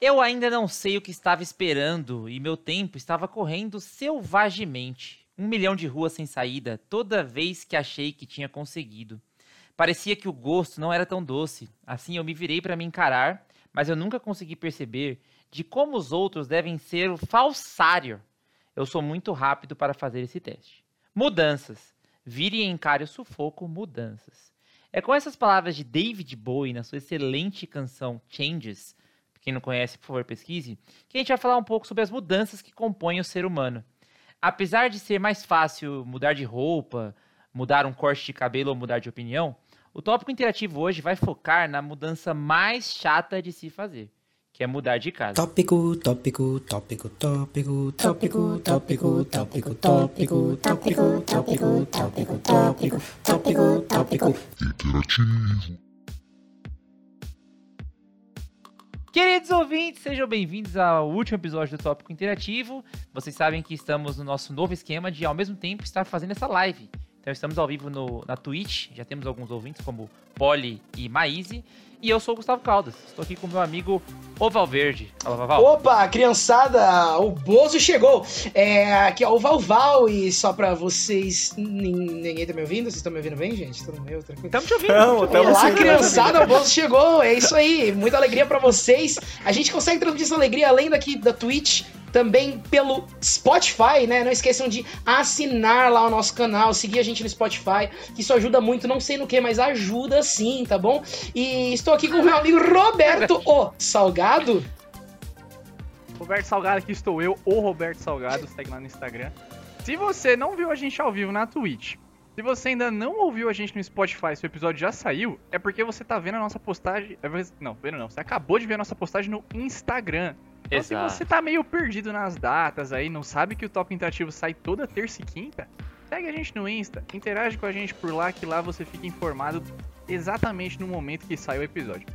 Eu ainda não sei o que estava esperando e meu tempo estava correndo selvagemente. Um milhão de ruas sem saída, toda vez que achei que tinha conseguido. Parecia que o gosto não era tão doce. Assim eu me virei para me encarar, mas eu nunca consegui perceber de como os outros devem ser o falsário. Eu sou muito rápido para fazer esse teste. Mudanças. Vire e encare o sufoco, mudanças. É com essas palavras de David Bowie na sua excelente canção Changes quem não conhece, por favor, pesquise, que a gente vai falar um pouco sobre as mudanças que compõem o ser humano. Apesar de ser mais fácil mudar de roupa, mudar um corte de cabelo ou mudar de opinião, o tópico interativo hoje vai focar na mudança mais chata de se fazer, que é mudar de casa. Tópico, tópico, tópico, tópico, tópico, tópico, tópico, tópico, tópico, tópico, tópico, tópico, tópico, tópico, interativo. Queridos ouvintes, sejam bem-vindos ao último episódio do Tópico Interativo. Vocês sabem que estamos no nosso novo esquema de, ao mesmo tempo, estar fazendo essa live. Então, estamos ao vivo no, na Twitch, já temos alguns ouvintes, como Poli e Maíse. E eu sou o Gustavo Caldas. Estou aqui com meu amigo Oval Verde. Fala, Valval. Opa, criançada, o Bozo chegou. É, aqui é o Valval e só pra vocês. Ninguém tá me ouvindo? Vocês estão me ouvindo bem, gente? Tudo meu, tranquilo? Estamos te ouvindo. Não, tamo Olá, criançada, o Bozo chegou. É isso aí. Muita alegria pra vocês. A gente consegue transmitir essa alegria além daqui da Twitch também pelo Spotify, né? Não esqueçam de assinar lá o nosso canal, seguir a gente no Spotify, que isso ajuda muito, não sei no que, mas ajuda sim, tá bom? E estou aqui com o meu amigo Roberto O Salgado. Roberto Salgado, aqui estou eu, o Roberto Salgado, segue lá no Instagram. Se você não viu a gente ao vivo na Twitch, se você ainda não ouviu a gente no Spotify, se o episódio já saiu, é porque você tá vendo a nossa postagem. É não, vendo não. Você acabou de ver a nossa postagem no Instagram. Então, Exato. se você tá meio perdido nas datas aí, não sabe que o Top Interativo sai toda terça e quinta, segue a gente no Insta, interage com a gente por lá, que lá você fica informado exatamente no momento que sai o episódio.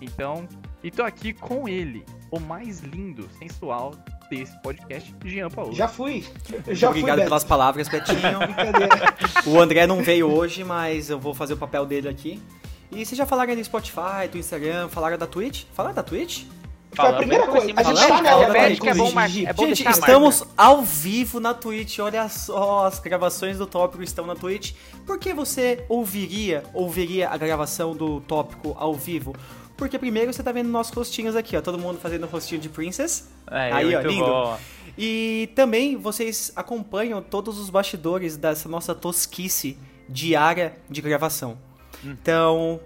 Então, e tô aqui com ele, o mais lindo, sensual desse podcast, Jean Paulo. Já fui. Já Obrigado fui, pelas palavras, Betinho. o André não veio hoje, mas eu vou fazer o papel dele aqui. E vocês já falaram aí do Spotify, do Instagram, falaram da Twitch? Falaram da Twitch? Foi a primeira coisa. A gente tá nela, né? É bom, é bom gente, estamos ao vivo na Twitch. Olha só, as gravações do tópico estão na Twitch. Por que você ouviria, ouviria a gravação do tópico ao vivo? Porque primeiro você tá vendo nossos rostinhos aqui, ó. Todo mundo fazendo rostinho de Princess. É, Aí, ó, lindo. Bom. E também vocês acompanham todos os bastidores dessa nossa tosquice diária de gravação. Hum. Então,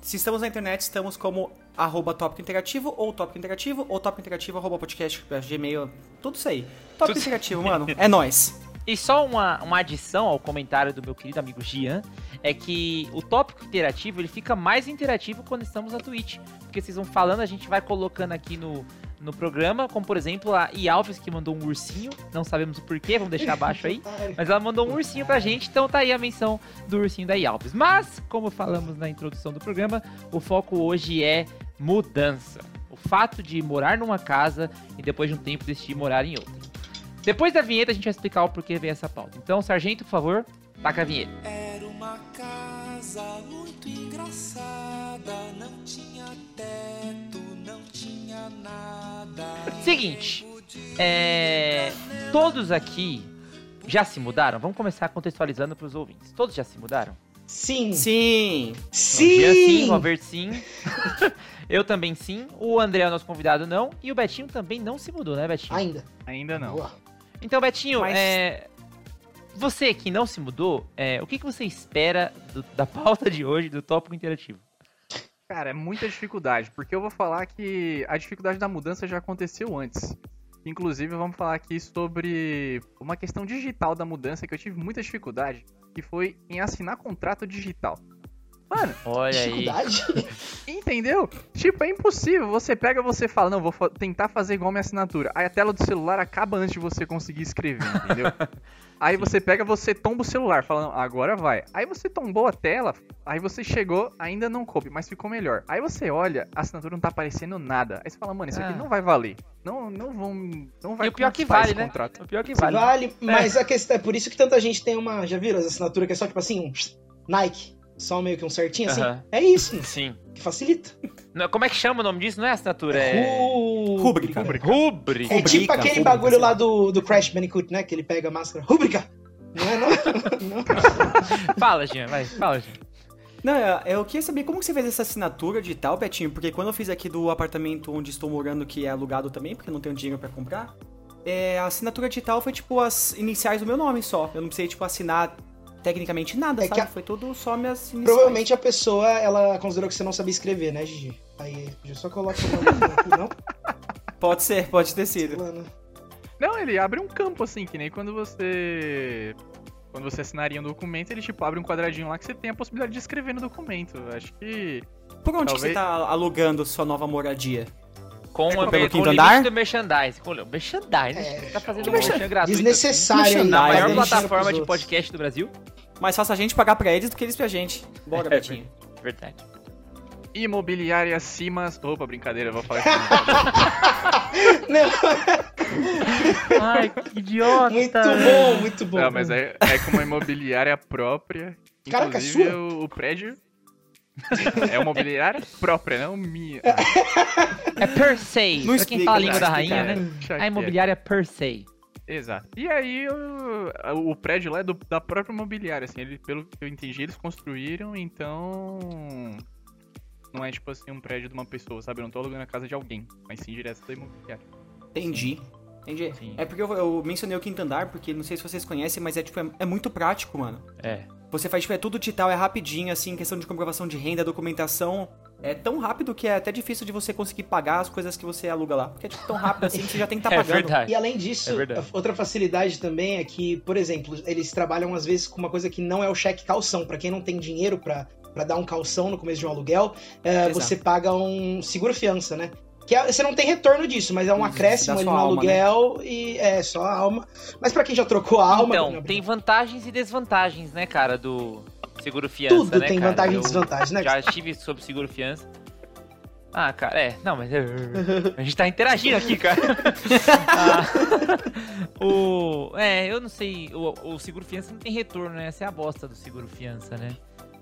se estamos na internet, estamos como arroba Tópico Interativo, ou Tópico Interativo, ou Tópico Interativo, arroba podcast, gmail, tudo isso aí. Tópico tudo... Interativo, mano, é nós. E só uma, uma adição ao comentário do meu querido amigo Gian, é que o tópico interativo ele fica mais interativo quando estamos na Twitch. Porque vocês vão falando, a gente vai colocando aqui no, no programa, como por exemplo a I Alves que mandou um ursinho, não sabemos o porquê, vamos deixar abaixo aí, mas ela mandou um ursinho pra gente, então tá aí a menção do ursinho da I Alves. Mas, como falamos na introdução do programa, o foco hoje é mudança. O fato de morar numa casa e depois de um tempo decidir morar em outra. Depois da vinheta a gente vai explicar o porquê vem essa pauta. Então, sargento, por favor, taca a vinheta. Era uma casa muito engraçada, não tinha teto, não tinha nada. Seguinte, é, todos aqui já se mudaram? Vamos começar contextualizando para os ouvintes. Todos já se mudaram? Sim. Sim. Sim. Um sim, o Robert sim. Eu também sim. O André é o nosso convidado não. E o Betinho também não se mudou, né, Betinho? Ainda. Ainda não. Boa. Então, Betinho, Mas... é... você que não se mudou, é... o que, que você espera do... da pauta de hoje, do tópico interativo? Cara, é muita dificuldade, porque eu vou falar que a dificuldade da mudança já aconteceu antes. Inclusive, vamos falar aqui sobre uma questão digital da mudança que eu tive muita dificuldade, que foi em assinar contrato digital. Mano, olha dificuldade? aí. Entendeu? Tipo, é impossível. Você pega, você fala, não, vou tentar fazer igual minha assinatura. Aí a tela do celular acaba antes de você conseguir escrever, entendeu? aí Sim. você pega, você tomba o celular, fala, agora vai. Aí você tombou a tela, aí você chegou, ainda não coube, mas ficou melhor. Aí você olha, a assinatura não tá aparecendo nada. Aí você fala, mano, isso aqui ah. não vai valer. Não, não vão. Não vai e o pior que vale, né? Contrato. O pior que vale. Vale, mas é. a questão é por isso que tanta gente tem uma. Já viram as assinaturas que é só tipo assim, um Nike só meio que um certinho assim. É isso. Sim. Que facilita. Como é que chama o nome disso? Não é assinatura, é. Rúbrica. Rúbrica. É Rubrica, tipo aquele rubrica, bagulho lá lá. do, do Crash Bandicoot, né? Que ele pega a máscara. Rúbrica! Não é, não? não. Fala, Jean, vai, fala, Jean. Não, eu- eu queria saber como que você fez essa assinatura digital, Betinho, porque quando eu fiz aqui do apartamento onde estou morando, que é alugado também, porque eu não tenho dinheiro pra comprar, é, a assinatura digital foi tipo as iniciais do meu nome só. Eu não precisei, tipo, assinar tecnicamente nada, É que sabe? a- Foi tudo só minhas iniciais. Provavelmente a pessoa, ela considerou que você não sabia escrever, né, Gigi? Aí, eu só coloca o nome aqui, não? Pode ser, pode ter sido. Não, ele abre um campo assim, que nem quando você. Quando você assinaria um documento, ele tipo abre um quadradinho lá que você tem a possibilidade de escrever no documento. Acho que. Por onde que Talvez- você tá alugando sua nova moradia? Com, É o pelo com quinto andar? do merchandise. Com o merchandise. É, Você tá fazendo que um merchan gratuito. Desnecessário Merchandising. ainda. Na maior plataforma de podcast do Brasil. Mais fácil a gente pagar pra eles do que eles pra gente. Bora, É, Betinho. Verdade. Imobiliária Simas. Opa, brincadeira, eu vou falar isso. Não, Ai, que idiota. muito bom, muito bom. Não, mas é, é com uma imobiliária própria. Caraca, Inclusive, sua? o, o prédio. É uma imobiliária própria, não minha. É per se. Não pra quem fala a língua da rainha, é. né? A imobiliária per se. Exato. E aí, o, o prédio lá é do- da própria imobiliária, assim, ele, pelo que eu entendi, eles construíram, então. Não é tipo assim um prédio de uma pessoa, sabe? Eu não tô alugando a casa de alguém, mas sim direto da imobiliária. Entendi. Entendi. Sim. É porque eu, eu mencionei o quinto andar, porque não sei se vocês conhecem, mas é tipo, é, é muito prático, mano. É. Você faz, tipo, é tudo digital, é rapidinho, assim, questão de comprovação de renda, documentação. É tão rápido que é até difícil de você conseguir pagar as coisas que você aluga lá. Porque é tipo, tão rápido assim que você já tem que estar é pagando. verdade. E além disso, É outra facilidade também é que, por exemplo, eles trabalham às vezes com uma coisa que não é o cheque calção. Pra quem não tem dinheiro pra pra dar um calção no começo de um aluguel, é, você paga um seguro fiança, né? Que é- você não tem retorno disso, mas é um acréscimo ali no alma, né? aluguel e é só a alma. Mas pra quem já trocou a alma, Então, não, tem vantagens e desvantagens, né, cara, do seguro fiança, tudo né, tem cara? vantagem e desvantagem, né? Já estive sobre seguro fiança. Ah, cara, é. Não, mas. A gente tá interagindo aqui, cara. Ah, o. É, eu não sei. O, o seguro fiança não tem retorno, né? Essa é a bosta do seguro fiança, né?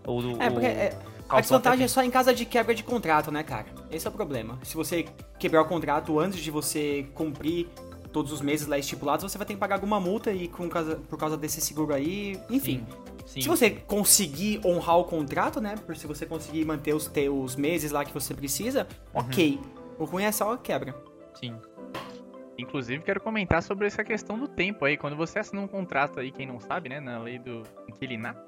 Do. É, porque o é, a desvantagem é só em casa de quebra de contrato, né, cara? Esse é o problema. Se você quebrar o contrato antes de você cumprir todos os meses lá estipulados, você vai ter que pagar alguma multa e com causa, por causa desse seguro aí, enfim. Sim. Se você conseguir honrar o contrato, né? Por se você conseguir manter os teus meses lá que você precisa, Uhum. ok. O ruim é só a quebra. Sim. Inclusive, quero comentar sobre essa questão do tempo aí. Quando você assina um contrato aí, quem não sabe, né, na lei do inquilinato,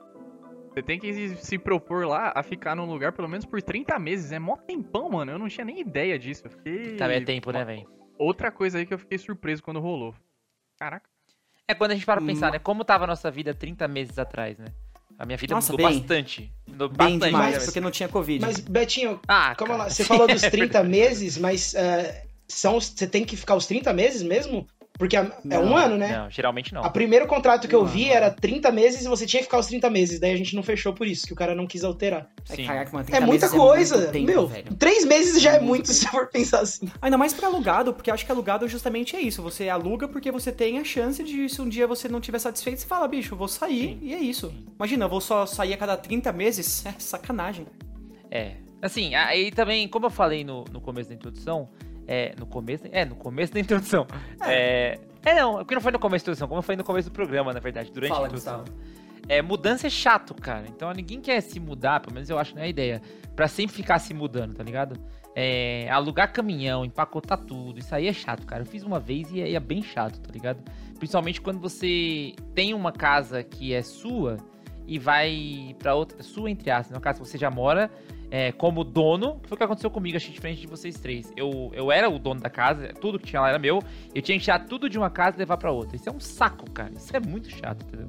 você tem que se propor lá a ficar num lugar pelo menos por 30 meses. É mó tempão, mano. Eu não tinha nem ideia disso. Eu fiquei... Tá, é tempo, né, velho? Outra coisa aí que eu fiquei surpreso quando rolou. Caraca. É quando a gente para pra pensar, Hum. né? Como tava a nossa vida 30 meses atrás, né? A minha vida Nossa, mudou bem- bastante. Mudou Bem bastante. demais, né, porque não tinha Covid. Mas, Betinho, Ah, calma cara. lá, você falou dos 30 meses, mas é, são, os- você tem que ficar os 30 meses mesmo? Porque a- é um Não, ano, né? Não, geralmente não. O primeiro contrato que eu Não, vi não. era 30 meses e você tinha que ficar os 30 meses. Daí a gente não fechou por isso, que o cara não quis alterar. Ai, Sim. caraca, mano, É 30 muita meses coisa. muito tempo, Meu, velho. três meses já é Muito muito se for pensar assim. Ainda mais pra alugado, porque eu acho que alugado justamente é isso. Você aluga porque você tem a chance de, se um dia você não tiver satisfeito, você fala, bicho, eu vou sair Sim. e é isso. Imagina, eu vou só sair a cada 30 meses? É sacanagem. É. Assim, aí também, como eu falei no, no começo da introdução, é. No começo. É, no começo da introdução. É. É, não, porque não foi no começo da introdução, como foi no começo do programa, na verdade, durante a introdução. É, mudança é chato, cara. Então ninguém quer se mudar, pelo menos eu acho não é a ideia. Pra sempre ficar se mudando, tá ligado? É, alugar caminhão, empacotar tudo, isso aí é chato, cara. Eu fiz uma vez e é, é bem chato, tá ligado? Principalmente quando você tem uma casa que é sua e vai pra outra. Sua, entre aspas, uma casa que você já mora é, como dono. Foi o que aconteceu comigo, acho que diferente de vocês três. Eu, eu era o dono da casa, tudo que tinha lá era meu. Eu tinha que tirar tudo de uma casa e levar pra outra. Isso é um saco, cara. Isso é muito chato, entendeu?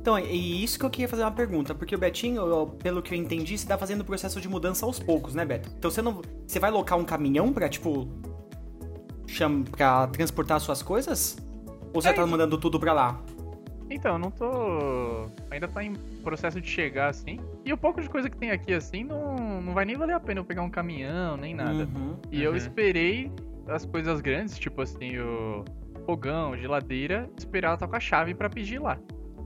Então, e isso que eu queria fazer uma pergunta, porque o Betinho, pelo que eu entendi, você tá fazendo o processo de mudança aos poucos, né, Beto? Então você não. Você vai locar um caminhão pra, tipo. Cham, pra transportar suas coisas? Ou você É, tá mandando tudo pra lá? Então, eu não tô. Ainda tá em processo de chegar assim. E o pouco de coisa que tem aqui assim não, não vai nem valer a pena eu pegar um caminhão, nem nada. Uhum. E eu Uhum. esperei as coisas grandes, tipo assim, o fogão, geladeira, esperar ela estar com a chave pra pedir lá.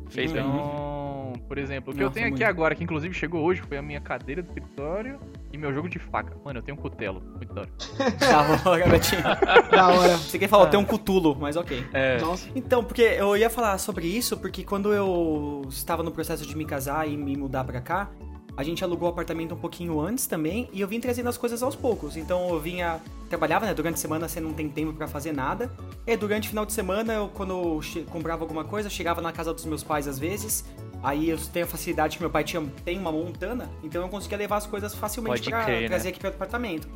Fez bem. Então, por exemplo, o que eu Nossa, tenho aqui muito. agora, que inclusive chegou hoje, foi a minha cadeira do escritório, e meu jogo de faca. Mano, eu tenho um cutelo. Muito da hora. Da hora, Betinho. Da hora. Você quer falar, tem um cutulo, mas ok. É. Nossa. Então, porque eu ia falar sobre isso, porque quando eu estava no processo de me casar e me mudar pra cá, a gente alugou o apartamento um pouquinho antes também, e eu vim trazendo as coisas aos poucos. Então eu vinha. Trabalhava, né? Durante a semana você não tem tempo pra fazer nada. E durante o final de semana, eu, quando eu comprava alguma coisa, chegava na casa dos meus pais às vezes. Aí eu tenho a facilidade que meu pai tinha, tem uma montana, então eu conseguia levar as coisas facilmente crer, né? trazer aqui pro apartamento.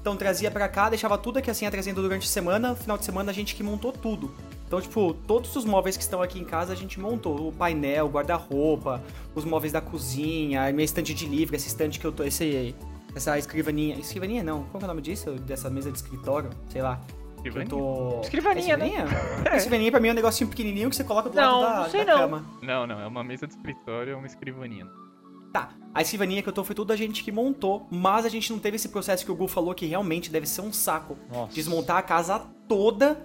Então trazia pra cá, deixava tudo aqui assim, trazendo durante a semana. Final de semana a gente que montou tudo. Então, tipo, todos os móveis que estão aqui em casa a gente montou. O painel, o guarda-roupa, os móveis da cozinha, a minha estante de livro, essa estante que eu tô. Esse, essa escrivaninha. Escrivaninha não, qual que é o nome disso? Dessa mesa de escritório? Sei lá. Eu tô... Escrivaninha, né? É. Escrivaninha pra mim é um negocinho pequenininho que você coloca do Não, lado da, não sei da não. cama. Não, não, é uma mesa de escritório, é uma escrivaninha. Tá, a escrivaninha que eu tô foi tudo a gente que montou, mas a gente não teve esse processo que o Gu falou que realmente deve ser um saco. Nossa. Desmontar a casa toda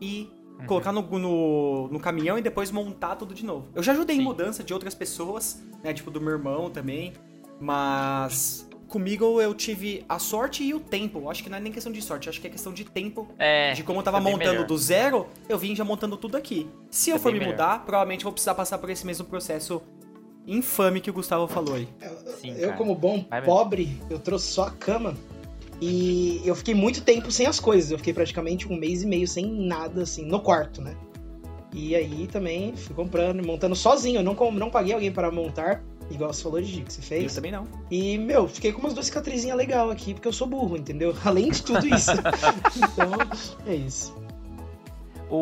e colocar no, no, no caminhão e depois montar tudo de novo. Eu já ajudei em Sim. mudança de outras pessoas, né? Tipo do meu irmão também. Mas comigo eu tive a sorte e o tempo. Eu Acho que não é nem questão de sorte, acho que é questão de tempo. É. de como eu tava é montando melhor. do zero, eu vim já montando tudo aqui. Se eu É for me bem mudar, provavelmente eu vou precisar passar por esse mesmo processo infame que o Gustavo falou aí. Sim, eu, como bom Vai mesmo. pobre, eu trouxe só a cama. E eu fiquei muito tempo sem as coisas. Eu fiquei praticamente um mês e meio sem nada, assim, no quarto, né? E aí também fui comprando, montando sozinho. Eu não, com- não paguei alguém para montar, igual você falou de que você Eu fez. também não. E, meu, fiquei com umas duas cicatrizinhas legais aqui, porque eu sou burro, entendeu? Além de tudo isso. então, é isso. O,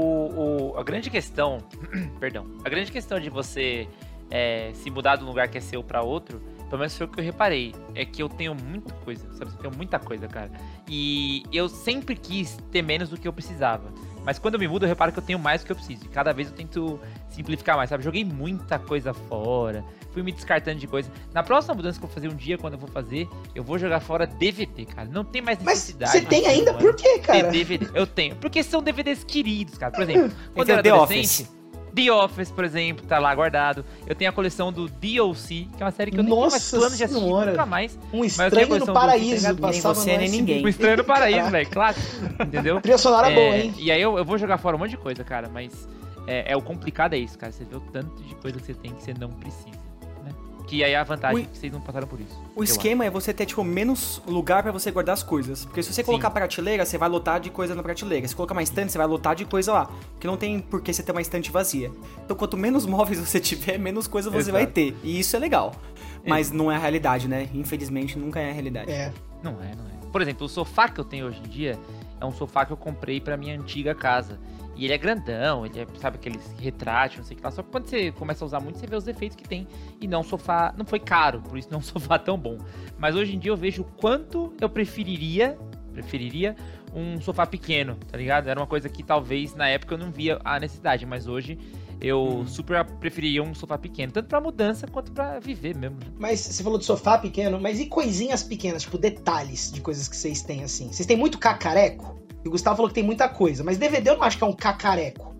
o- a grande questão, perdão, a grande questão de você é, se mudar de um lugar que é seu pra outro, pelo menos foi o que eu reparei, é que eu tenho muita coisa, sabe? Eu tenho muita coisa, cara. E eu sempre quis ter menos do que eu precisava. Mas quando eu me mudo, eu reparo que eu tenho mais do que eu preciso. E cada vez eu tento simplificar mais, sabe? Joguei muita coisa fora, fui me descartando de coisa. Na próxima mudança que eu vou fazer um dia, quando eu vou fazer, eu vou jogar fora DVD, cara. Não tem mais Mas necessidade. você tem ainda? Por quê, cara? DVD. Eu tenho. Porque são DVDs queridos, cara. Por exemplo, quando eu era The adolescente, The Office, por exemplo, tá lá guardado. Eu tenho a coleção do DLC, que é uma série que eu nem tenho mais Nossa plano de assistir nunca mais. Um eu tenho estranho no do paraíso. Passava nem você, nem ninguém. O Estranho no Paraíso, velho, claro. Entendeu? Trilha sonora É, boa, hein? E aí eu, eu vou jogar fora um monte de coisa, cara, mas é, é o complicado é isso, cara. Você vê o tanto de coisa que você tem que você não precisa. Que aí é a vantagem O- que vocês não passaram por isso. O esquema é você ter, tipo, menos lugar pra você guardar as coisas. Porque se você colocar Sim. prateleira, você vai lotar de coisa na prateleira. Se colocar uma estante, você vai lotar de coisa lá. Porque não tem por que você ter uma estante vazia. Então, quanto menos móveis você tiver, menos coisa você Exato. vai ter. E isso é legal. Mas não é a realidade, né? Infelizmente, nunca é a realidade. É. Não é, não é. Por exemplo, o sofá que eu tenho hoje em dia é um sofá que eu comprei pra minha antiga casa. E ele é grandão, ele é, sabe, aqueles retrátil, não sei o que lá. Só que quando você começa a usar muito, você vê os defeitos que tem. E não sofá. Não foi caro, por isso não é um sofá tão bom. Mas hoje em dia eu vejo o quanto eu preferiria. Preferiria um sofá pequeno, tá ligado? Era uma coisa que talvez na época eu não via a necessidade, mas hoje eu super preferiria um sofá pequeno, tanto pra mudança quanto pra viver mesmo. né? Mas você falou de sofá pequeno, mas e coisinhas pequenas, tipo detalhes de coisas que vocês têm assim? Vocês têm muito cacareco? E o Gustavo falou que tem muita coisa, mas DVD eu não acho que é um cacareco.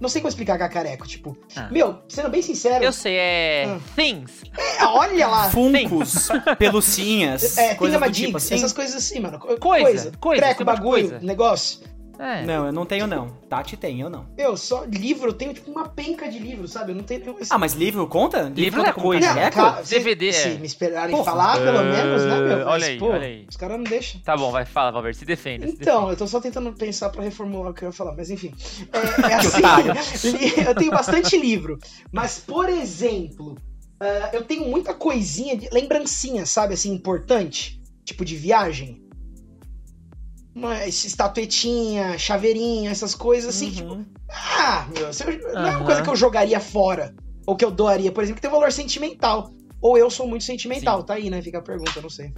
Não sei como explicar cacareco, tipo. Ah. Meu, sendo bem sincero, Eu sei, é. Ah. Things. é, olha lá. Funcos, pelucinhas, É, coisas do tipo assim. essas coisas assim, mano. Co- Coisa, coisa, treco, bagulho, coisa. negócio. É. Não, eu não tenho não. Tati tem, eu não. Meu, só livro, eu tenho tipo uma penca de livro, sabe? Eu não tenho. Ah, mas livro conta? Livro conta é coisa. cacareco? ca- se- DVD é. Se me esperarem Porra. falar, pelo menos, né, meu? Mas, olha aí, pô, olha aí. Os caras não deixam. Tá bom, vai, fala, Valver, se defenda. se Então, eu tô só tentando pensar pra reformular o que eu ia falar, mas enfim. É, é assim, eu tenho bastante livro, mas, por exemplo, ah, eu tenho muita coisinha, de, lembrancinha, sabe, assim, importante, tipo de viagem. Uma estatuetinha, chaveirinha, essas coisas assim, tipo, Uhum. ah, meu, eu- não é uma coisa que eu jogaria fora, ou que eu doaria, por exemplo, que tem valor sentimental. Ou eu sou muito sentimental, Sim. tá aí, né? Fica a pergunta, não sei.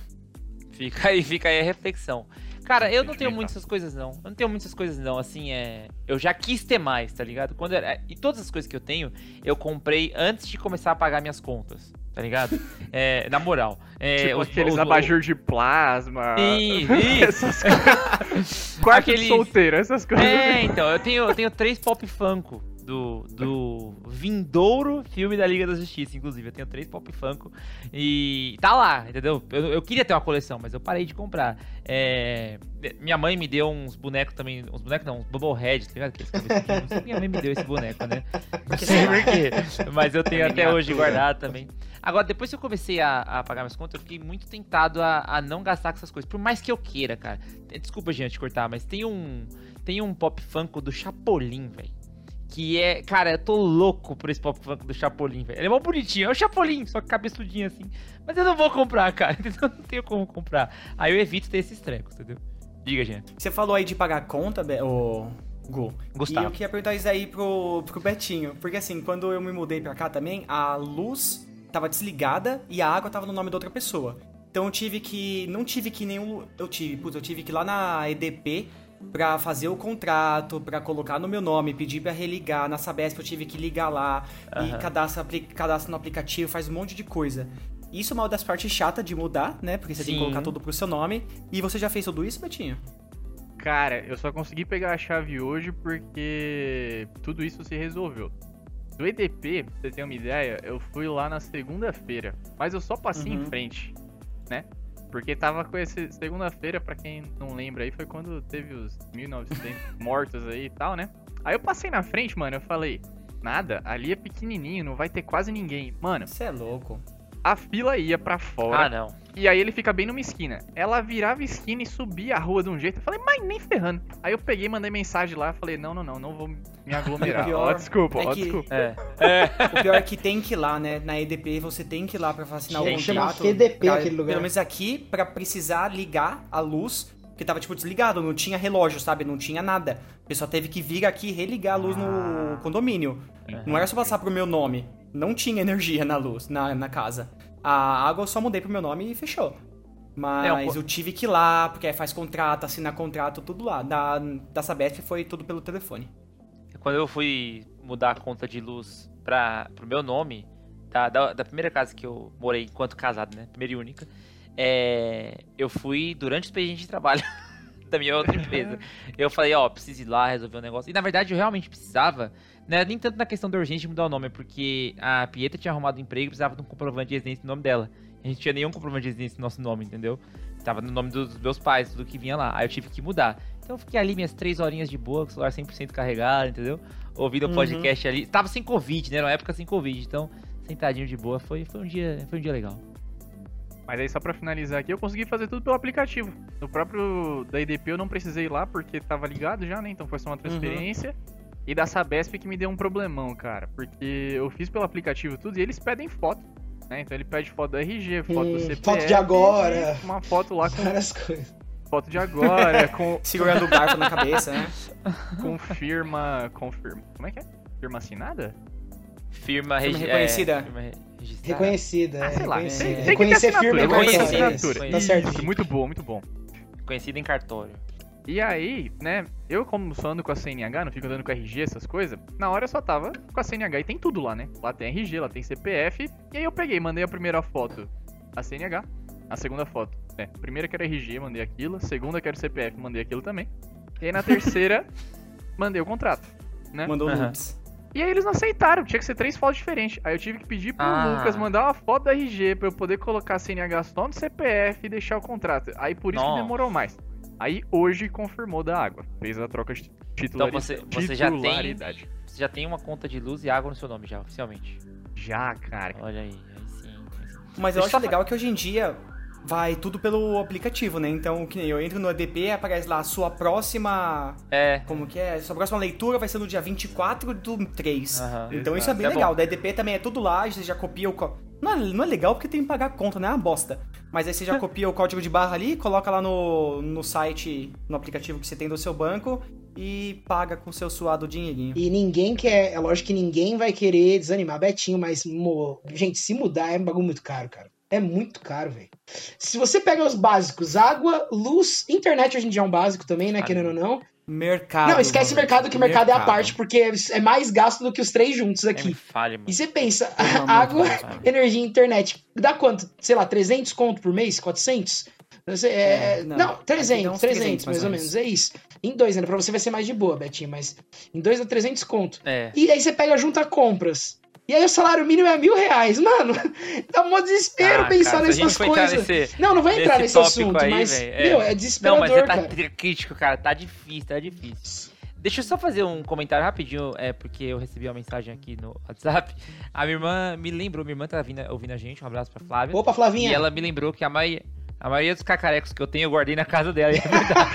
Fica aí, fica aí a reflexão. Cara, eu não tenho muitas coisas não. Eu não tenho muitas coisas não, assim, é... Eu já quis ter mais, tá ligado? Quando era... E todas as coisas que eu tenho, eu comprei antes de começar a pagar minhas contas, tá ligado? É, na moral. É, tipo aqueles os- abajur de plasma. Ih, ih. essas coisas. Quarto Aqueles- de solteiro, essas coisas. É, então, eu tenho, eu tenho três pop funko. Do, do vindouro filme da Liga da Justiça, inclusive. Eu tenho três Pop Funko e tá lá, entendeu? Eu, eu queria ter uma coleção, mas eu parei de comprar. É, minha mãe me deu uns bonecos também, uns bonecos não, uns Bubblehead, tá ligado? Não sei minha mãe me deu esse boneco, né? Não sei porquê, mas eu tenho até hoje guardado também. Agora, depois que eu comecei a, a pagar minhas contas, eu fiquei muito tentado a, a não gastar com essas coisas, por mais que eu queira, cara. Desculpa, gente, cortar, mas tem um tem um Pop Funko do Chapolin, velho. Que é, cara, eu tô louco por esse Pop Funko do Chapolin, velho. Ele é mó bonitinho, é o Chapolin, só que cabeçudinho assim. Mas eu não vou comprar, cara, eu não tenho como comprar. Aí eu evito ter esses trecos, entendeu? Diga, gente. Você falou aí de pagar conta, o Gu. Gustavo. E eu queria perguntar isso aí pro, pro Betinho. Porque assim, quando eu me mudei pra cá também, a luz tava desligada e a água tava no nome da outra pessoa. Então eu tive que. Não tive que nenhum. Eu tive, putz, eu tive que ir lá na EDP para fazer o contrato, para colocar no meu nome, pedir para religar. Na Sabesp eu tive que ligar lá uhum. e cadastra, cadastra no aplicativo, faz um monte de coisa. Isso é uma das partes chatas de mudar, né? Porque você Sim. tem que colocar tudo pro seu nome. E você já fez tudo isso, Betinho? Cara, eu só consegui pegar a chave hoje porque tudo isso se resolveu. Do EDP, pra você ter uma ideia, eu fui lá na segunda-feira, mas eu só passei uhum. em frente, né? Porque tava com esse. Segunda-feira, para quem não lembra aí, foi quando teve os 1900 mortos aí e tal, né? Aí eu passei na frente, mano, eu falei: Nada, ali é pequenininho, não vai ter quase ninguém. Mano. Você é louco a fila ia para fora. Ah, não. E aí ele fica bem numa esquina. Ela virava esquina e subia a rua de um jeito. Eu falei, mas nem ferrando. Aí eu peguei, mandei mensagem lá, falei, não, não, não, não vou me aglomerar. ó, desculpa, é ó, que... desculpa. É. É. O pior é que tem que ir lá, né? Na EDP você tem que ir lá pra assinar o contrato. EDP pra, aquele lugar. Pelo menos aqui, pra precisar ligar a luz, que tava, tipo, desligado, não tinha relógio, sabe? Não tinha nada. O pessoal teve que vir aqui e religar a luz no ah. condomínio. Uhum. Não era só passar pro meu nome. Não tinha energia na luz, na, na casa. A água eu só mudei pro meu nome e fechou. Mas é, eu... eu tive que ir lá, porque faz contrato, assinar contrato, tudo lá. Da, da Sabesp foi tudo pelo telefone. Quando eu fui mudar a conta de luz pra, pro meu nome, da, da, da primeira casa que eu morei enquanto casado, né? Primeira e única. É, eu fui durante o expediente de trabalho da minha outra empresa. eu falei, ó, preciso ir lá resolver um negócio. E na verdade eu realmente precisava, né, nem tanto na questão da urgência de mudar o nome, é porque a Pietra tinha arrumado um emprego e precisava de um comprovante de residência no nome dela. A gente tinha nenhum comprovante de residência no nosso nome, entendeu? Tava no nome dos meus pais, tudo que vinha lá. Aí eu tive que mudar. Então eu fiquei ali minhas três horinhas de boa, com o celular 100% carregado, entendeu? Ouvindo o uhum. podcast ali. Tava sem Covid, né? Era uma época sem Covid. Então, sentadinho de boa, foi, foi, um, dia, foi um dia legal. Mas aí só pra finalizar aqui, eu consegui fazer tudo pelo aplicativo. No próprio da IDP eu não precisei ir lá porque tava ligado já, né? Então foi só uma uhum. transferência. Uhum. E da Sabesp que me deu um problemão, cara. Porque eu fiz pelo aplicativo tudo e eles pedem foto. Né? Então ele pede foto do RG, foto hum, do CPF. Foto de agora. Uma foto lá com. Várias coisas. Foto de agora, com. Segurando o barco na cabeça, né? Com firma. Confirma. Como é que é? Firma assinada? Firma, firma reconhecida. É, firma reconhecida. Ah, sei lá. Reconhecer, reconhecer firma. Reconhecer assinatura. Tá certo. Muito bom, muito bom. Conhecido em cartório. E aí, né, eu como só ando com a CNH, não fico andando com a RG, essas coisas, na hora eu só tava com a CNH e tem tudo lá, né? Lá tem RG, lá tem CPF, e aí eu peguei, mandei a primeira foto, a CNH, a segunda foto, né? Primeira que era RG, mandei aquilo, a segunda que era CPF, mandei aquilo também. E aí na terceira, mandei o contrato, né? Mandou uhum. loops. E aí eles não aceitaram, tinha que ser três fotos diferentes. Aí eu tive que pedir pro ah. Lucas mandar uma foto da RG pra eu poder colocar a CNH só no CPF e deixar o contrato. Aí por isso Nossa. que demorou mais. Aí hoje confirmou da água. Fez a troca de titularidade. Então você, você já tem. Você já tem uma conta de luz e água no seu nome já, oficialmente. Já, cara. Olha aí, aí sim. Aí sim. Mas eu Deixa acho legal que hoje em dia vai tudo pelo aplicativo, né? Então, que nem eu entro no EDP, aparece lá a sua próxima. É. Como que é? Sua próxima leitura vai ser no dia 24 do 3. Uhum, então isso é bem é legal. Bom. Da EDP também é tudo lá, você já copia o. Não é, não é legal porque tem que pagar a conta, né? É uma bosta. Mas aí você já copia o código de barra ali, coloca lá no, no site, no aplicativo que você tem do seu banco e paga com seu suado dinheirinho. E ninguém quer, é lógico que ninguém vai querer desanimar Betinho, mas, mo, gente, se mudar é um bagulho muito caro, cara. É muito caro, velho. Se você pega os básicos, água, luz, internet hoje em dia é um básico também, né? Querendo ou não. Mercado. Não, esquece mano. mercado, que o mercado, mercado, é a parte, porque é mais gasto do que os três juntos aqui. Falha, e você pensa, água, energia e internet, dá quanto? Sei lá, 300 conto por mês? 400? Você, é, É, não, não, aqui 300, dá uns 300, 300 mais mais ou menos. É isso. Em dois ainda, pra você vai ser mais de boa, Betinho, mas em dois dá 300 conto. É. E aí você pega junta compras. E aí o salário mínimo é mil reais. Mano, dá um desespero Ah, pensar cara, nessas coisas. nesse- Não, não vai entrar nesse assunto, aí, mas, velho, é. meu, é Não, desesperador, mas é, tá cara. crítico, cara. Tá difícil, tá difícil. Deixa eu só fazer um comentário rapidinho, é porque eu recebi uma mensagem aqui no WhatsApp. A minha irmã me lembrou, minha irmã tá vindo, ouvindo a gente, um abraço pra Flávia. Opa, Flavinha. E ela me lembrou que a maioria, a maioria dos cacarecos que eu tenho eu guardei na casa dela. É verdade.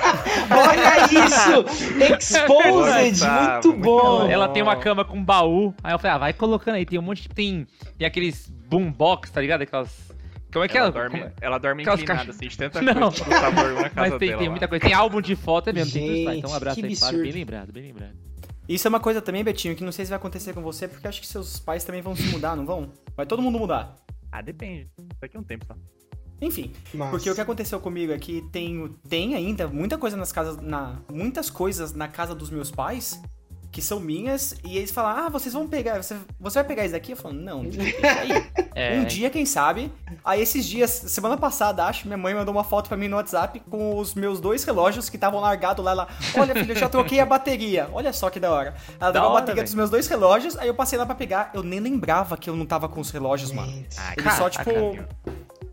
Olha isso! Exposed! Tá, muito muito bom! bom. ela tem uma cama com baú. Aí eu falei, ah, vai colocando aí. Tem um monte de. Tem, tem aqueles boombox, tá ligado? Aquelas. Como é que ela, é? dorme, Como- ela dorme Aquelas inclinada, assim, de tanta Não. coisa sabor na casa Mas tem, dela. tem muita coisa. Tem álbum de foto, é mesmo. tem tudo isso lá. Gente, Então um abraço que aí, absurdo. Bem lembrado, bem lembrado. Isso é uma coisa também, Betinho, que não sei se vai acontecer com você, porque eu acho que seus pais também vão se mudar, não vão? Vai todo mundo mudar. Ah, depende. Daqui a um tempo só. Enfim, porque o que aconteceu comigo é que tem, tem ainda muita coisa nas casas, na, muitas coisas na casa dos meus pais que são minhas, e eles falam, ah, vocês vão pegar, você, você vai pegar isso daqui? Eu falo, não, isso aí. É, Um dia, quem sabe. Aí esses dias, semana passada, acho, minha mãe mandou uma foto pra mim no WhatsApp com os meus dois relógios que estavam largados lá. Ela, olha, filho, eu já troquei a bateria. Olha só que da hora. Ela Da deu a bateria velho. dos meus dois relógios, aí eu passei lá pra pegar. Eu nem lembrava que eu não tava com os relógios, mano. Gente. Ah, Ele só, tipo.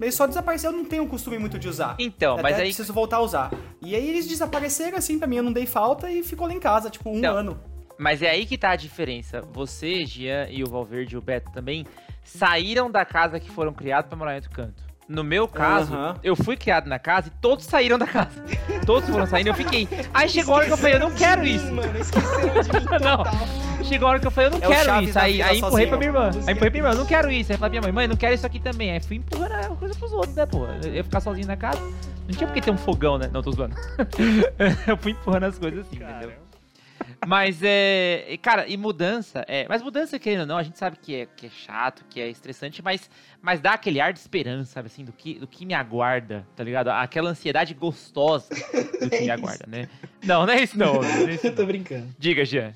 Ele só desapareceu, eu não tenho um costume muito de usar. Então, Até mas aí. preciso voltar a usar. E aí eles desapareceram assim pra mim, eu não dei falta e ficou lá em casa, tipo, um Então, ano. Mas é aí que tá a diferença. Você, Gian e o Valverde e o Beto também saíram da casa que foram criados pra morar em outro canto. No meu caso, Aham. eu fui criado na casa e todos saíram da casa. Todos foram saindo eu fiquei. Aí chegou a hora que eu falei, eu não quero de isso. mim, Mano, esqueceram de mim Não. Chegou a hora que eu falei, eu não É quero isso. Aí, aí empurrei pra minha irmã. Aí empurrei pra minha irmã, não quero isso. Aí falei pra minha mãe, mãe, não quero isso aqui também. Aí fui empurrando a coisa pros outros, né, pô? Eu ficar sozinho na casa. Não tinha porque ter um fogão, né? Não, tô zoando. eu fui empurrando as coisas assim, entendeu? Mas é. Cara, e mudança, é. Mas mudança, querendo ou não, a gente sabe que é, que é chato, que é estressante, mas, mas dá aquele ar de esperança, sabe, assim, do que, do que me aguarda, tá ligado? Aquela ansiedade gostosa do que É me aguarda, né? Não, não é isso não. não é isso Eu tô não. brincando. Diga, Jean.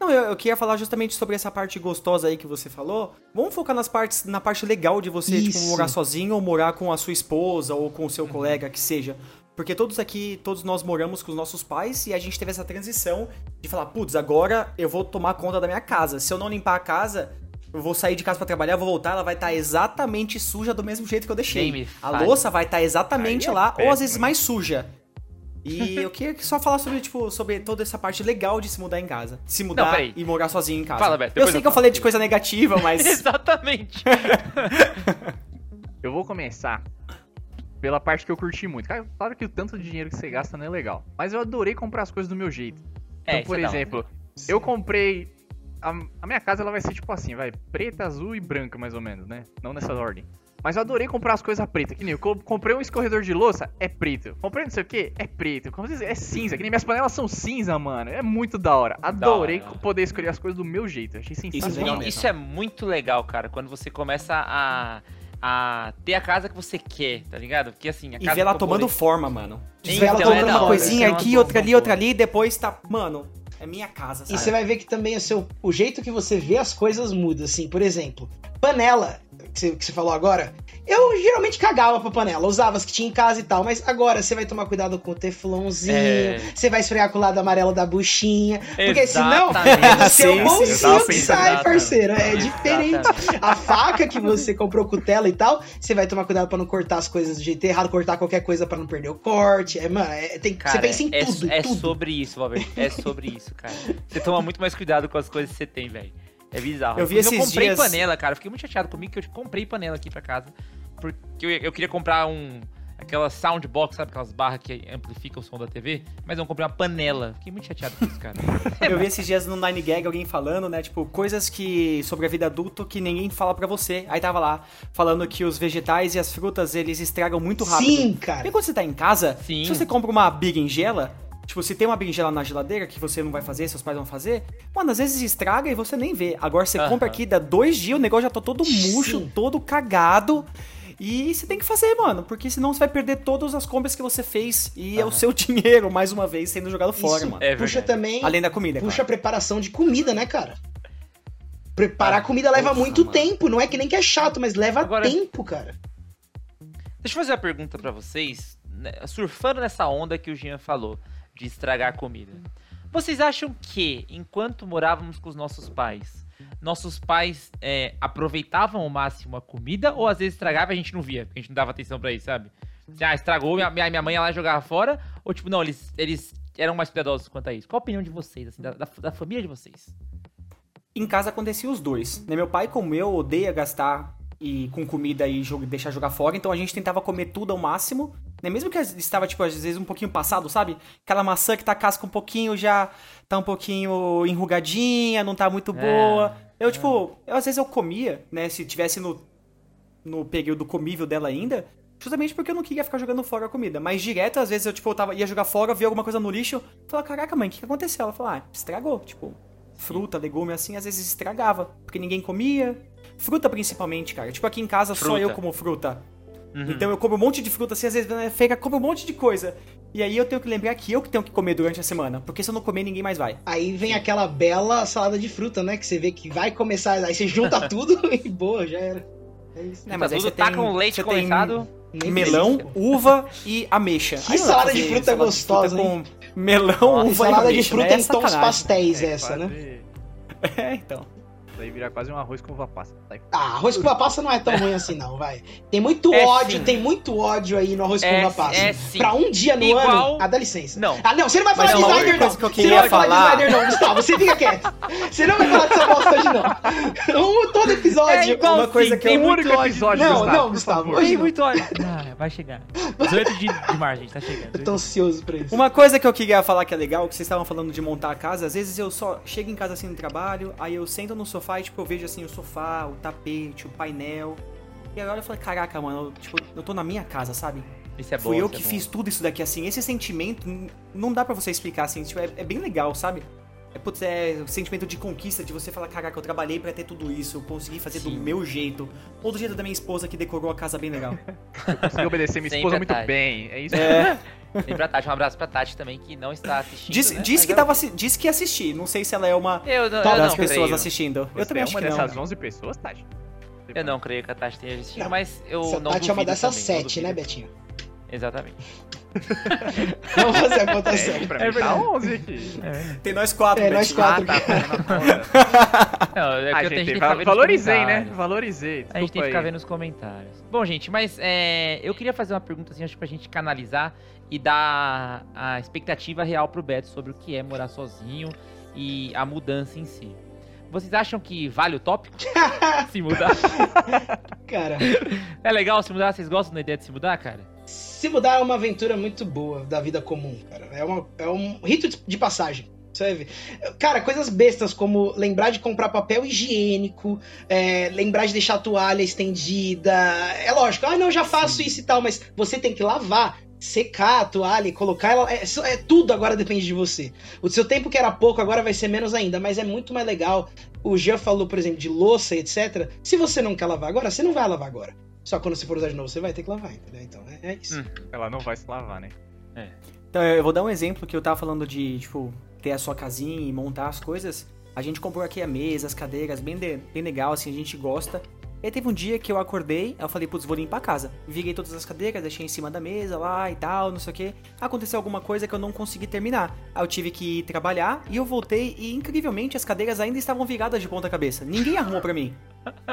Não, eu, eu queria falar justamente sobre essa parte gostosa aí que você falou. Vamos focar nas partes, na parte legal de você, tipo, Isso. morar sozinho ou morar com a sua esposa ou com o seu colega, que seja. Porque todos aqui, todos nós moramos com os nossos pais e a gente teve essa transição de falar, putz, agora eu vou tomar conta da minha casa. Se eu não limpar a casa, eu vou sair de casa pra trabalhar, vou voltar, ela vai estar exatamente suja do mesmo jeito que eu deixei. A louça vai estar exatamente Aí é lá, ou péssimo, às vezes né? mais suja. E eu queria só falar sobre, tipo, sobre toda essa parte legal de se mudar em casa. Se mudar peraí. e morar sozinho em casa. Fala, Beto, eu sei eu que eu falei de coisa negativa, mas. Exatamente. Eu vou começar pela parte que eu curti muito. Cara, claro que o tanto de dinheiro que você gasta não é legal. Mas eu adorei comprar as coisas do meu jeito. Então, É, isso por é da hora. exemplo, eu comprei. A, a minha casa ela vai ser tipo assim, vai, preta, azul e branca, mais ou menos, né? Não nessa ordem. Mas eu adorei comprar as coisas pretas. Que nem eu co- comprei um escorredor de louça, é preto. Comprei não sei o que, é preto. Como vocês- É cinza. Que nem minhas panelas são cinza, mano. É muito da hora. Adorei hora. poder escolher as coisas do meu jeito. Achei Isso sensacional. mesmo. isso é muito legal, cara, quando você começa a, a ter a casa que você quer, tá ligado? Porque assim, a E casa ver ela que eu tomando morei- forma, mano. Então, Ver ela é colocando da uma hora, coisinha é uma aqui, boa, outra ali, outra ali, e depois tá. Mano, é minha casa, E sabe? você vai ver que também o seu o jeito que você vê as coisas muda, assim. Por exemplo, panela, que você, falou agora. Eu geralmente cagava pra panela, usava as que tinha em casa e tal, mas agora você vai tomar cuidado com o teflonzinho, É. você vai esfregar com o lado amarelo da buchinha, porque senão Exatamente. é do seu bolsinho que sai, parceiro. É diferente. Exatamente. A faca que você comprou cutela e tal, você vai tomar cuidado pra não cortar as coisas do jeito errado, cortar qualquer coisa pra não perder o corte. É, mano, é, tem, Cara, você pensa em é, tudo, é tudo. sobre isso, Valverde. É sobre isso, cara. Você toma muito mais cuidado com as coisas que você tem, velho. É bizarro. Eu vi Inclusive, esses Eu comprei dias- panela, cara. Eu Fiquei muito chateado comigo que eu comprei panela aqui pra casa. Porque eu, eu queria comprar um. Aquela soundbox, sabe? Aquelas barras que amplificam o som da TV. Mas eu não comprei uma panela. Fiquei muito chateado com isso, cara. Eu vi esses dias no Nine Gag alguém falando, né? Tipo, coisas que. sobre a vida adulta que ninguém fala pra você. Aí tava lá, falando que os vegetais e as frutas eles estragam muito rápido. Sim, E cara. quando você tá em casa, Sim. se você compra uma berinjela, tipo, se tem uma berinjela na geladeira que você não vai fazer, seus pais vão fazer, mano, às vezes estraga e você nem vê. Agora você compra aqui, dá dois dias, o negócio já tá todo murcho, Sim. todo cagado. E você tem que fazer, mano, porque senão você vai perder todas as compras que você fez e é o seu dinheiro, mais uma vez, sendo jogado fora, Isso mano. É puxa também. Além da comida, puxa a claro. preparação de comida, né, cara? Preparar Ah, comida leva muito mano. tempo, não é que nem que é chato, mas leva Agora- tempo, cara. Deixa eu fazer uma pergunta pra vocês. né, surfando nessa onda que o Jean falou, de estragar a comida. Vocês acham que, enquanto morávamos com os nossos pais, nossos pais é, aproveitavam ao máximo a comida ou às vezes estragava e a gente não via, a gente não dava atenção pra isso, sabe? Ah, estragou, minha, minha mãe ia lá jogava fora, ou tipo, não, eles, eles eram mais cuidadosos quanto a isso. Qual a opinião de vocês, assim, da, da, da família de vocês? Em casa acontecia os dois. Né? Meu pai, como eu, odeia gastar e com comida e jogo, deixar jogar fora, então a gente tentava comer tudo ao máximo. Né? Mesmo que estava, tipo, às vezes um pouquinho passado, sabe? Aquela maçã que tá casca um pouquinho, já tá um pouquinho enrugadinha, não tá muito boa. É, eu, tipo, eu, às vezes eu comia, né? Se tivesse no, no período comível dela ainda, Justamente porque eu não queria ficar jogando fora a comida. Mas direto, às vezes eu, tipo, eu tava, ia jogar fora, via alguma coisa no lixo, falava, caraca, mãe, o que, que aconteceu? Ela falou, ah, estragou. Tipo, fruta, legume, assim, às vezes estragava. Porque ninguém comia. Fruta principalmente, cara. Tipo, aqui em casa fruta. só eu como fruta. Uhum. Então eu como um monte de fruta, assim, às vezes na feira como um monte de coisa. E aí eu tenho que lembrar que eu que tenho que comer durante a semana. Porque se eu não comer, ninguém mais vai. Aí vem aquela bela salada de fruta, né? Que você vê que vai começar. Aí você junta tudo e boa, já era. É isso. É, mas aí você tá tem, com leite condensado. Tem melão, uva e ameixa. Que salada de fruta é gostosa, com melão, Nossa, uva salada e ameixa. Salada de fruta né? em tons pastéis é essa, né? É, então. Daí vira quase um arroz com uva passa. Ah, arroz com uva passa não é tão ruim assim, não, vai. Tem muito é ódio, sim. tem muito ódio aí no arroz com é, uva passa. É sim. Pra um dia no Igual... ano. Ah, dá licença. Não. Ah, não, você não vai falar Mas de Snyder, não. Você não vai falar, falar de Snyder, não, Gustavo. Você fica quieto. Você não vai falar dessa bosta hoje, não. todo episódio. É igual, uma coisa sim, que tem muito episódio. Não, não, Gustavo. Hoje tem muito ódio. Ah, vai chegar. 18 de, de março, gente, tá chegando. Eu tô ansioso pra isso. Uma coisa que eu queria falar que é legal, que vocês estavam falando de montar a casa, às vezes eu só chego em casa assim no trabalho, aí eu sento no sofá e tipo, eu vejo assim o sofá, o tapete, o painel. E agora eu falei, caraca, mano, eu, tipo, eu tô na minha casa, sabe? Isso é bom, Fui eu que é fiz tudo isso daqui, assim. Esse sentimento, não dá para você explicar, assim. Tipo, é, é, bem legal, sabe? É, putz, é o sentimento de conquista, de você falar, caraca, eu trabalhei para ter tudo isso, eu consegui fazer Sim. do meu jeito. Ou do jeito da minha esposa, que decorou a casa bem legal. eu consegui obedecer minha esposa muito bem, é isso? É. Sempre pra Tati, um abraço pra Tati também, que não está assistindo. Disse, né? disse que, eu... tava, disse que ia assistir. Não sei se ela é uma eu não, das eu pessoas creio. assistindo. Você eu também é acho uma que dessas não. 11 pessoas, Tati? Eu não creio que a Tati tenha assistido, não. mas eu Se não Tati é uma dessas também, 7, né, Betinho? Exatamente. Vamos fazer a conta É, pra mim tá 11 aqui. É. Tem nós quatro, É, nós quatro. Ah, tá, fazendo a conta. Não, é que Ah, eu tenho- a gente, gente tem que va- ficar vendo os valorizei, né? comentários. Valorizei. A gente tem que ficar aí. vendo os comentários. Bom, gente, mas é, eu queria fazer uma pergunta assim, acho que pra gente canalizar e dar a expectativa real pro Beto sobre o que é morar sozinho e a mudança em si. Vocês acham que vale o tópico? se mudar? Cara, É legal se mudar? Vocês gostam da ideia de se mudar, cara? Se mudar é uma aventura muito boa da vida comum, cara. É, uma, é um rito de- passagem. Ver. Cara, coisas bestas como lembrar de comprar papel higiênico, é, lembrar de deixar a toalha estendida. É lógico, ah, não, já faço isso e tal, mas você tem que lavar, secar a toalha e colocar ela. É, é tudo agora depende de você. O seu tempo que era pouco agora vai ser menos ainda, mas é muito mais legal. O Jean falou, por exemplo, de louça, etc. Se você não quer lavar agora, você não vai lavar agora. Só quando você for usar de novo, você vai ter que lavar, entendeu? Então é, é isso. Hum. Ela não vai se lavar, né? Então, eu vou dar um exemplo que eu tava falando de, tipo, ter a sua casinha e montar as coisas. A gente comprou aqui a mesa, as cadeiras, bem, de- bem legal, assim, a gente gosta. E aí teve um dia que eu acordei, eu falei, putz, vou limpar a casa. Virei todas as cadeiras, deixei em cima da mesa lá e tal, não sei o que. Aconteceu alguma coisa que eu não consegui terminar. Aí eu tive que ir trabalhar e eu voltei e, incrivelmente, as cadeiras ainda estavam viradas de ponta cabeça. Ninguém arrumou pra mim.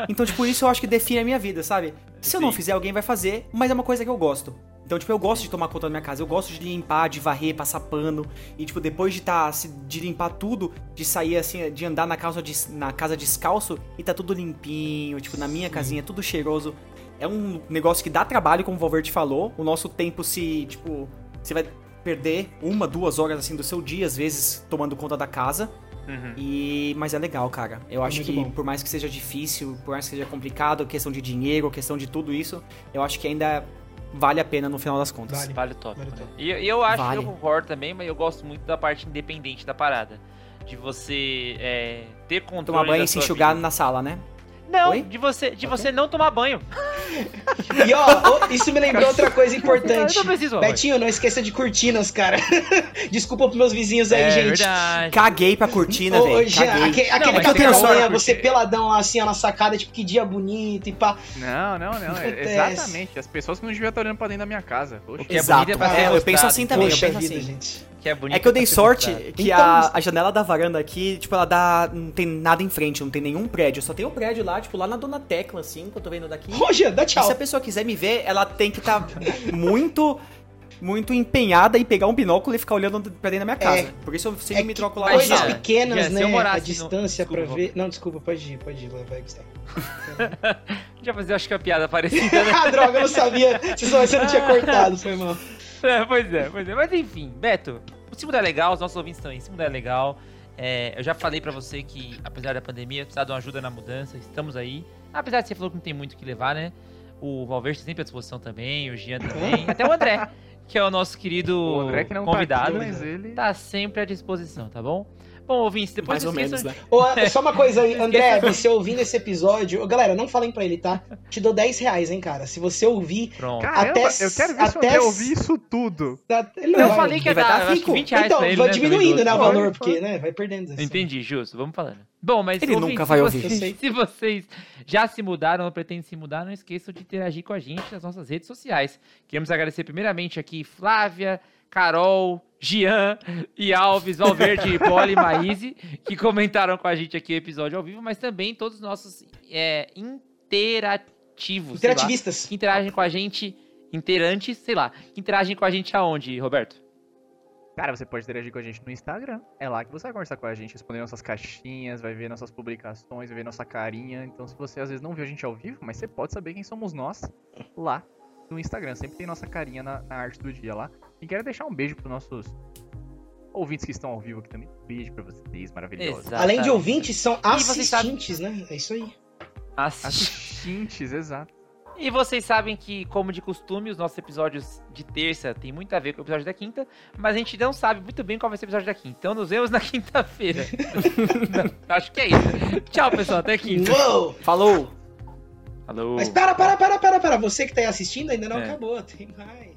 Então, tipo, isso eu acho que define a minha vida, sabe? Se eu não fizer, alguém vai fazer, mas é uma coisa que eu gosto. Então, tipo, eu gosto de tomar conta da minha casa, eu gosto de limpar, de varrer, passar pano. E, tipo, depois de tá, de limpar tudo, de sair assim, de andar na casa, de, na casa descalço e tá tudo limpinho, tipo, na minha casinha, tudo cheiroso. É um negócio que dá trabalho, como o Valverde falou. O nosso tempo se, tipo, você vai perder uma, duas horas assim do seu dia, às vezes, tomando conta da casa. Uhum. E mas é legal, cara. Eu acho muito que bom. por mais que seja difícil, por mais que seja complicado, questão de dinheiro, questão de tudo isso, eu acho que ainda vale a pena no final das contas. Vale. Vale tópico. Vale né? E, e eu acho Vale. que eu concordo também, mas eu gosto muito da parte independente da parada. De você é, ter controle Tomar banho da e se enxugar vida. na sala, né? Não, Oi? de você, de você não tomar banho. E ó, isso me lembrou outra coisa importante. Eu não preciso. Betinho, não esqueça de cortinas, cara. Desculpa pros meus vizinhos aí, É gente. verdade. Caguei pra cortina, ô, velho. Aquele café tem da sorte, manhã, porque- você peladão lá assim, ó, na sacada, tipo, que dia bonito e pá. Não, não, não. é- Acontece. exatamente. As pessoas que não deviam estar olhando pra dentro da minha casa. Poxa. O que é Exato. bonito é É, eu penso assim também, Poxa eu penso vida, assim. gente. Que é, bonito É que eu dei sorte que Então- a, a janela da varanda aqui, tipo, ela dá. Não tem nada em frente, não tem nenhum prédio. Só tem o prédio lá, tipo, lá na Dona Tecla, assim, que eu tô vendo daqui. Jean, dá E tchau. se a pessoa quiser me ver, ela tem que estar muito. Muito empenhada em pegar um binóculo e ficar olhando pra dentro da minha casa. É. Por isso eu sempre É me troco lá Coisas na pequenas, se né? eu A no- distância Desculpa, pra ver. Não, desculpa, pode ir, pode ir, vai, Gustavo. Já fazia, acho que a piada parecida, né? ah, droga, eu não sabia. Você não tinha cortado, foi mal. É, pois é, pois é. Mas enfim, Beto, o Se Mudar é legal, os nossos ouvintes estão aí. Se Mudar é legal. É, eu já falei pra você que, apesar da pandemia, precisar de uma ajuda na mudança, estamos aí. Apesar de você falou que não tem muito o que levar, né? O Valverde tá sempre à disposição também, o Jean também, até o André, que é o nosso querido O André que não convidado. tá aqui, mas ele... Tá sempre à disposição, tá bom? Bom, ouvintes, depois Mais ou menos, né? Ô, só uma coisa aí, André, você ouvindo esse episódio. Galera, não falem pra ele, tá? Te dou 10 reais, hein, cara. Se você ouvir. Pronto. Caramba, Até- eu quero ver se até- André ouvir isso tudo. tá- Ele Eu vai- falei que ia dar, tá acho que rico. 20 reais Então, pra ele, vai né, diminuindo, né, o valor, porque, né, vai perdendo. assim. Entendi, justo. Vamos falando. Bom, mas Ele ouvintes, nunca vai se ouvir. Vocês, Eu sei. se vocês já se mudaram ou pretendem se mudar, não esqueçam de interagir com a gente nas nossas redes sociais. Queremos agradecer primeiramente aqui Flávia, Carol, Gian e Alves, Valverde, Poli e Maíse, que comentaram com a gente aqui o episódio ao vivo, mas também todos os nossos é, interativos. sei lá, Interativistas. que interagem com a gente, interantes, sei lá, que interagem com a gente aonde, Roberto? Cara, você pode interagir com a gente no Instagram. É lá que você vai conversar com a gente, responder nossas caixinhas, vai ver nossas publicações, vai ver nossa carinha. Então, se você às vezes não viu a gente ao vivo, mas você pode saber quem somos nós lá no Instagram. Sempre tem nossa carinha na, na arte do dia lá. E quero deixar um beijo pros nossos ouvintes que estão ao vivo aqui também. Beijo pra vocês, maravilhosos. Exato. Além de Exatamente. ouvintes, são assistentes, né? É isso aí. Assiste. Assistentes, exato. E vocês sabem que, como de costume, os nossos episódios de terça tem muito a ver com o episódio da quinta, mas a gente não sabe muito bem qual vai ser o episódio da quinta. Então nos vemos na quinta-feira. Acho que é isso. Tchau, pessoal. Até quinta. Uou! Falou! Falou. Mas para, para, para, para, para. Você que tá aí assistindo ainda não É. acabou. Tem mais.